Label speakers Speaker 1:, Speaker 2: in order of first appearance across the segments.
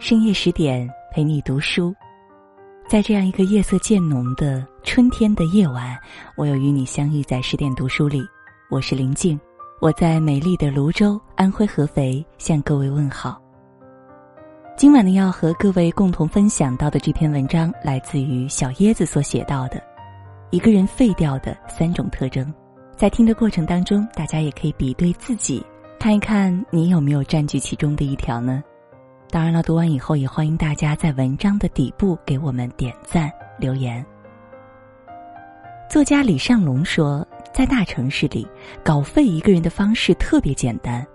Speaker 1: 深夜十点陪你读书，在这样一个夜色渐浓的春天的夜晚，我又与你相遇在十点读书里。我是林静，我在美丽的泸州，安徽合肥向各位问好。今晚呢，要和各位共同分享到的这篇文章，来自于小椰子所写到的一个人废掉的三种特征。在听的过程当中，大家也可以比对自己，看一看你有没有占据其中的一条呢？当然了，读完以后也欢迎大家在文章的底部给我们点赞留言。作家李尚龙说，在大城市里搞废一个人的方式特别简单，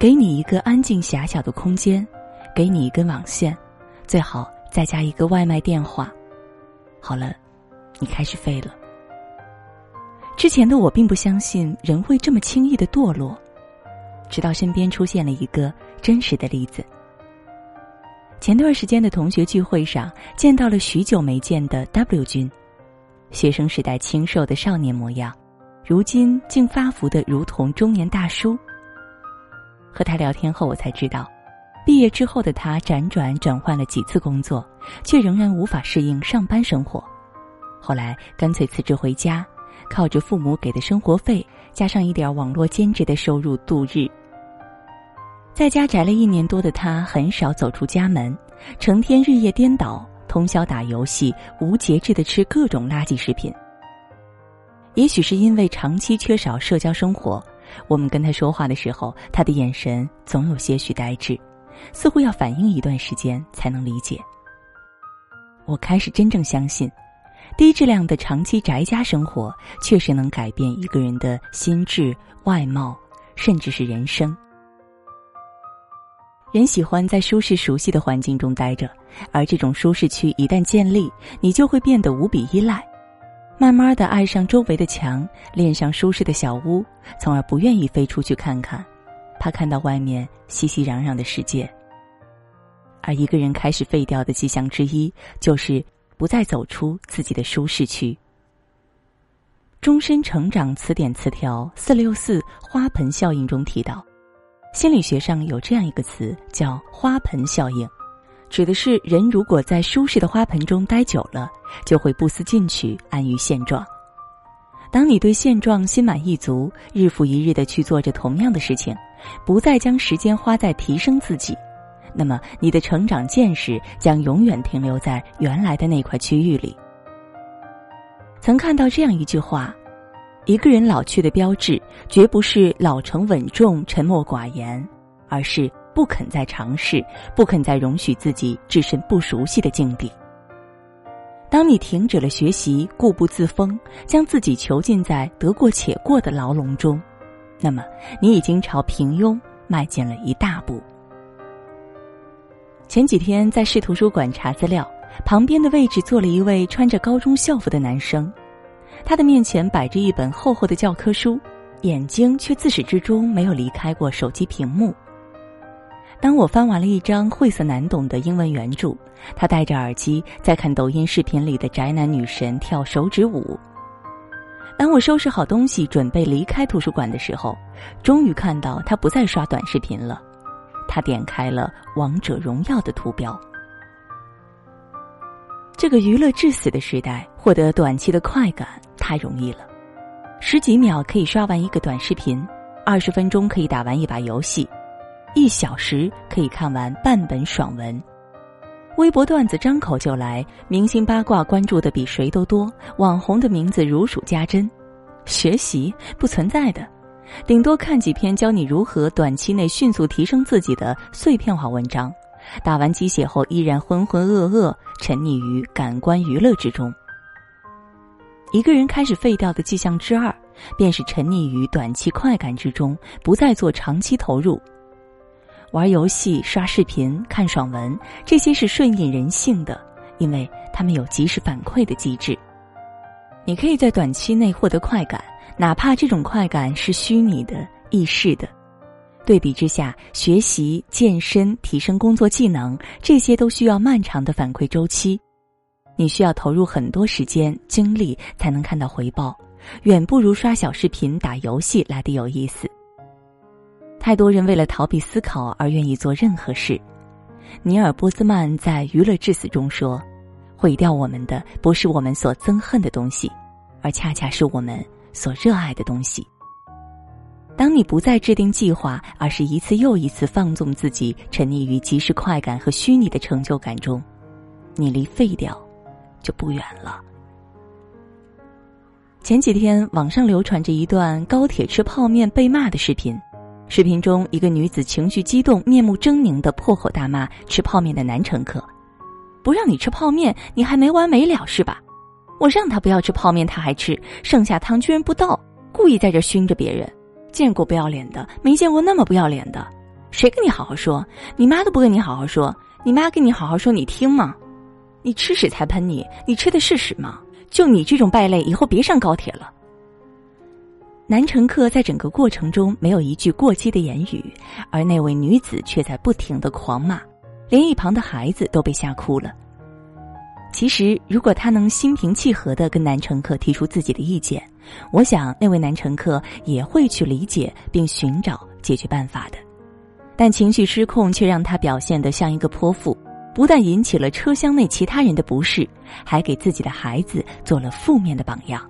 Speaker 1: 给你一个安静狭小的空间，给你一根网线，最好再加一个外卖电话。好了，你开始废了。之前的我并不相信人会这么轻易的堕落，直到身边出现了一个真实的例子。前段时间的同学聚会上，见到了许久没见的 W 君，学生时代清瘦的少年模样，如今竟发福的如同中年大叔。和他聊天后，我才知道，毕业之后的他辗转转换了几次工作，却仍然无法适应上班生活，后来干脆辞职回家，靠着父母给的生活费，加上一点网络兼职的收入度日。在家宅了一年多的他，很少走出家门，成天日夜颠倒，通宵打游戏，无节制的吃各种垃圾食品。也许是因为长期缺少社交生活，我们跟他说话的时候，他的眼神总有些许呆滞，似乎要反应一段时间才能理解。我开始真正相信，低质量的长期宅家生活确实能改变一个人的心智、外貌，甚至是人生。人喜欢在舒适熟悉的环境中待着，而这种舒适区一旦建立，你就会变得无比依赖，慢慢的爱上周围的墙，恋上舒适的小屋，从而不愿意飞出去看看，怕看到外面熙熙攘攘的世界。而一个人开始废掉的迹象之一，就是不再走出自己的舒适区。终身成长词典词条四六四花盆效应中提到。心理学上有这样一个词叫“花盆效应”，指的是人如果在舒适的花盆中待久了，就会不思进取、安于现状。当你对现状心满意足，日复一日的去做着同样的事情，不再将时间花在提升自己，那么你的成长见识将永远停留在原来的那块区域里。曾看到这样一句话。一个人老去的标志，绝不是老成稳重、沉默寡言，而是不肯再尝试，不肯再容许自己置身不熟悉的境地。当你停止了学习，固步自封，将自己囚禁在得过且过的牢笼中，那么你已经朝平庸迈进了一大步。前几天在市图书馆查资料，旁边的位置坐了一位穿着高中校服的男生。他的面前摆着一本厚厚的教科书，眼睛却自始至终没有离开过手机屏幕。当我翻完了一张晦涩难懂的英文原著，他戴着耳机在看抖音视频里的宅男女神跳手指舞。当我收拾好东西准备离开图书馆的时候，终于看到他不再刷短视频了，他点开了《王者荣耀》的图标。这个娱乐至死的时代，获得短期的快感太容易了。十几秒可以刷完一个短视频，二十分钟可以打完一把游戏，一小时可以看完半本爽文。微博段子张口就来，明星八卦关注的比谁都多，网红的名字如数家珍。学习不存在的，顶多看几篇教你如何短期内迅速提升自己的碎片化文章。打完鸡血后，依然浑浑噩噩，沉溺于感官娱乐之中。一个人开始废掉的迹象之二，便是沉溺于短期快感之中，不再做长期投入。玩游戏、刷视频、看爽文，这些是顺应人性的，因为他们有及时反馈的机制。你可以在短期内获得快感，哪怕这种快感是虚拟的、易逝的。对比之下，学习、健身、提升工作技能，这些都需要漫长的反馈周期，你需要投入很多时间精力才能看到回报，远不如刷小视频、打游戏来的有意思。太多人为了逃避思考而愿意做任何事，尼尔·波兹曼在《娱乐至死》中说：“毁掉我们的不是我们所憎恨的东西，而恰恰是我们所热爱的东西。”当你不再制定计划，而是一次又一次放纵自己，沉溺于即时快感和虚拟的成就感中，你离废掉就不远了。前几天，网上流传着一段高铁吃泡面被骂的视频。视频中，一个女子情绪激动、面目狰狞的破口大骂吃泡面的男乘客：“不让你吃泡面，你还没完没了是吧？我让他不要吃泡面，他还吃，剩下汤居然不倒，故意在这熏着别人。”见过不要脸的，没见过那么不要脸的。谁跟你好好说？你妈都不跟你好好说。你妈跟你好好说，你听吗？你吃屎才喷你！你吃的是屎吗？就你这种败类，以后别上高铁了。男乘客在整个过程中没有一句过激的言语，而那位女子却在不停的狂骂，连一旁的孩子都被吓哭了。其实，如果他能心平气和的跟男乘客提出自己的意见，我想那位男乘客也会去理解并寻找解决办法的。但情绪失控却让他表现得像一个泼妇，不但引起了车厢内其他人的不适，还给自己的孩子做了负面的榜样。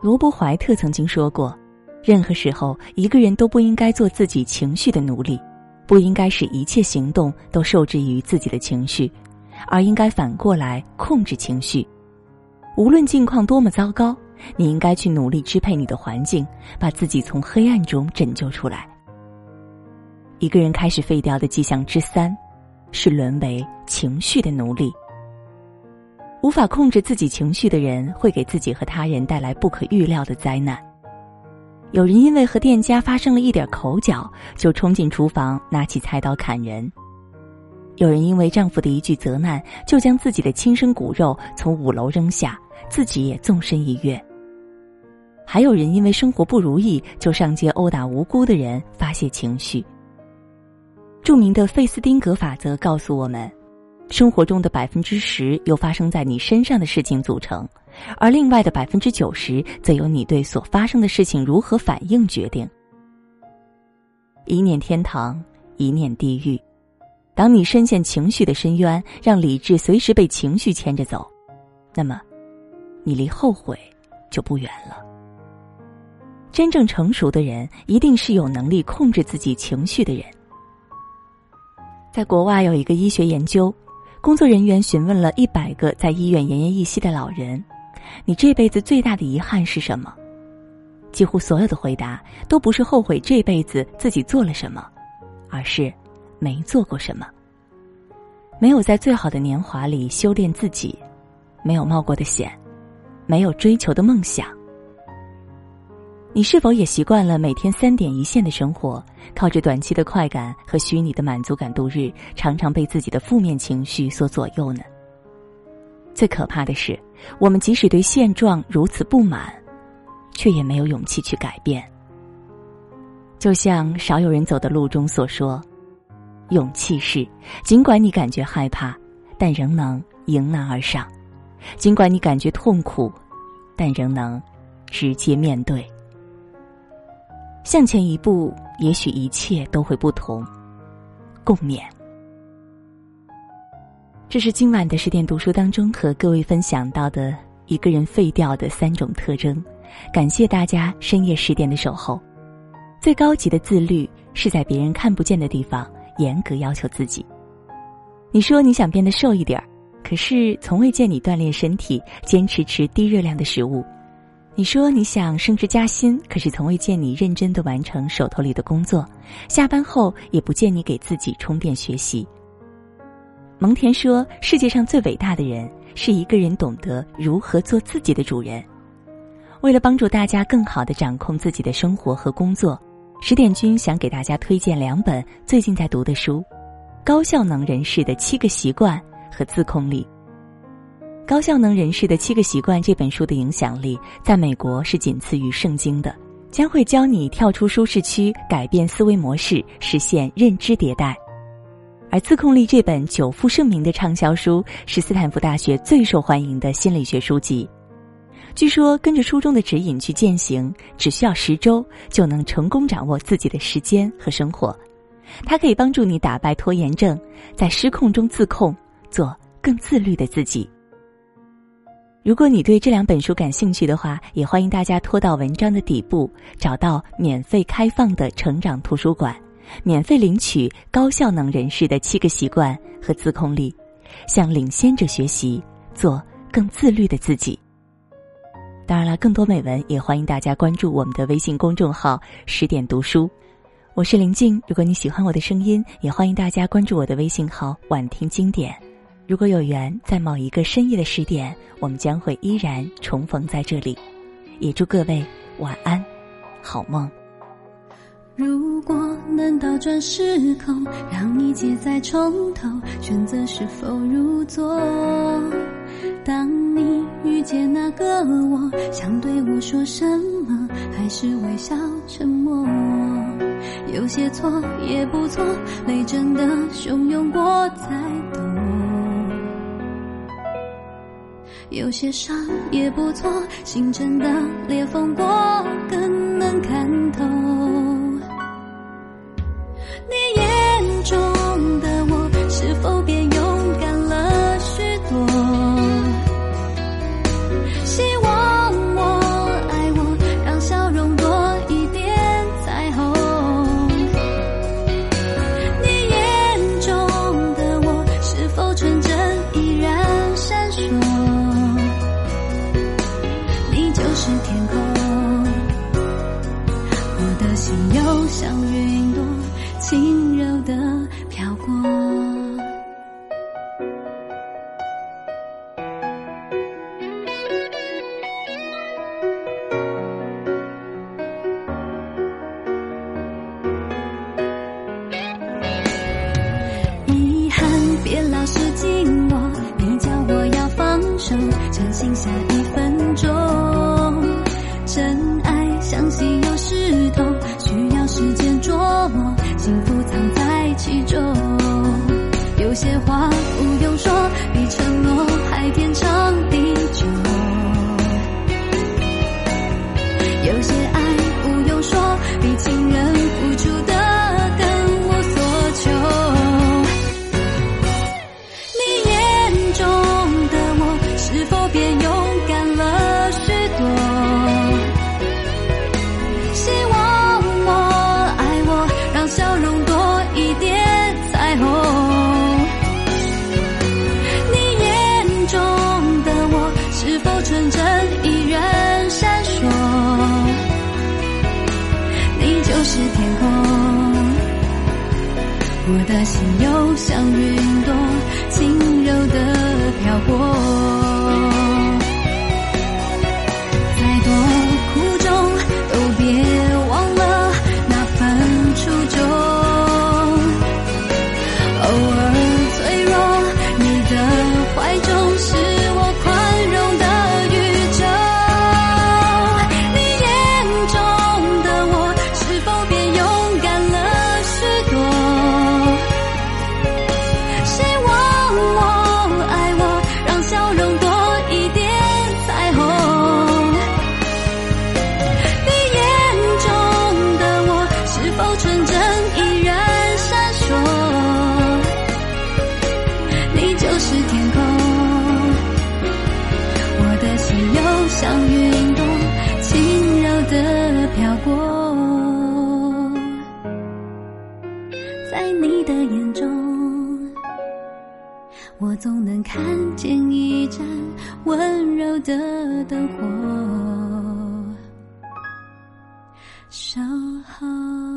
Speaker 1: 罗伯·怀特曾经说过：“任何时候，一个人都不应该做自己情绪的奴隶，不应该使一切行动都受制于自己的情绪。”而应该反过来控制情绪，无论境况多么糟糕，你应该去努力支配你的环境，把自己从黑暗中拯救出来。一个人开始废掉的迹象之三，是沦为情绪的奴隶。无法控制自己情绪的人，会给自己和他人带来不可预料的灾难。有人因为和店家发生了一点口角，就冲进厨房拿起菜刀砍人。有人因为丈夫的一句责难，就将自己的亲生骨肉从五楼扔下，自己也纵身一跃。还有人因为生活不如意，就上街殴打无辜的人发泄情绪。著名的费斯汀格法则告诉我们，生活中的百分之十由发生在你身上的事情组成，而另外的百分之九十则由你对所发生的事情如何反应决定。一念天堂，一念地狱。当你深陷情绪的深渊，让理智随时被情绪牵着走，那么，你离后悔就不远了。真正成熟的人，一定是有能力控制自己情绪的人。在国外有一个医学研究，工作人员询问了一百个在医院奄奄一息的老人：“你这辈子最大的遗憾是什么？”几乎所有的回答都不是后悔这辈子自己做了什么，而是。没做过什么，没有在最好的年华里修炼自己，没有冒过的险，没有追求的梦想。你是否也习惯了每天三点一线的生活，靠着短期的快感和虚拟的满足感度日，常常被自己的负面情绪所左右呢？最可怕的是，我们即使对现状如此不满，却也没有勇气去改变。就像少有人走的路中所说。勇气是，尽管你感觉害怕，但仍能迎难而上；尽管你感觉痛苦，但仍能直接面对。向前一步，也许一切都会不同。共勉。这是今晚的十点读书当中和各位分享到的一个人废掉的三种特征。感谢大家深夜十点的守候。最高级的自律，是在别人看不见的地方。严格要求自己。你说你想变得瘦一点儿，可是从未见你锻炼身体，坚持吃低热量的食物。你说你想升职加薪，可是从未见你认真的完成手头里的工作，下班后也不见你给自己充电学习。蒙恬说：“世界上最伟大的人，是一个人懂得如何做自己的主人。”为了帮助大家更好的掌控自己的生活和工作。十点君想给大家推荐两本最近在读的书，《高效能人士的七个习惯》和《自控力》。《高效能人士的七个习惯》这本书的影响力在美国是仅次于圣经的，将会教你跳出舒适区，改变思维模式，实现认知迭代。而《自控力》这本久负盛名的畅销书是斯坦福大学最受欢迎的心理学书籍。据说跟着书中的指引去践行，只需要十周就能成功掌握自己的时间和生活。它可以帮助你打败拖延症，在失控中自控，做更自律的自己。如果你对这两本书感兴趣的话，也欢迎大家拖到文章的底部，找到免费开放的成长图书馆，免费领取高效能人士的七个习惯和自控力，向领先者学习，做更自律的自己。当然了，更多美文也欢迎大家关注我们的微信公众号“十点读书”，我是林静。如果你喜欢我的声音，也欢迎大家关注我的微信号“晚听经典”。如果有缘，在某一个深夜的十点，我们将会依然重逢在这里。也祝各位晚安，好梦。
Speaker 2: 如果能倒转时空，让一切再从头，选择是否入座？当你遇见那个我，想对我说什么，还是微笑沉默？有些错也不错，泪真的汹涌过才懂。有些伤也不错，心真的裂缝过，更能看透。我的心又像云朵，轻柔的飘过。看见一盏温柔的灯火守候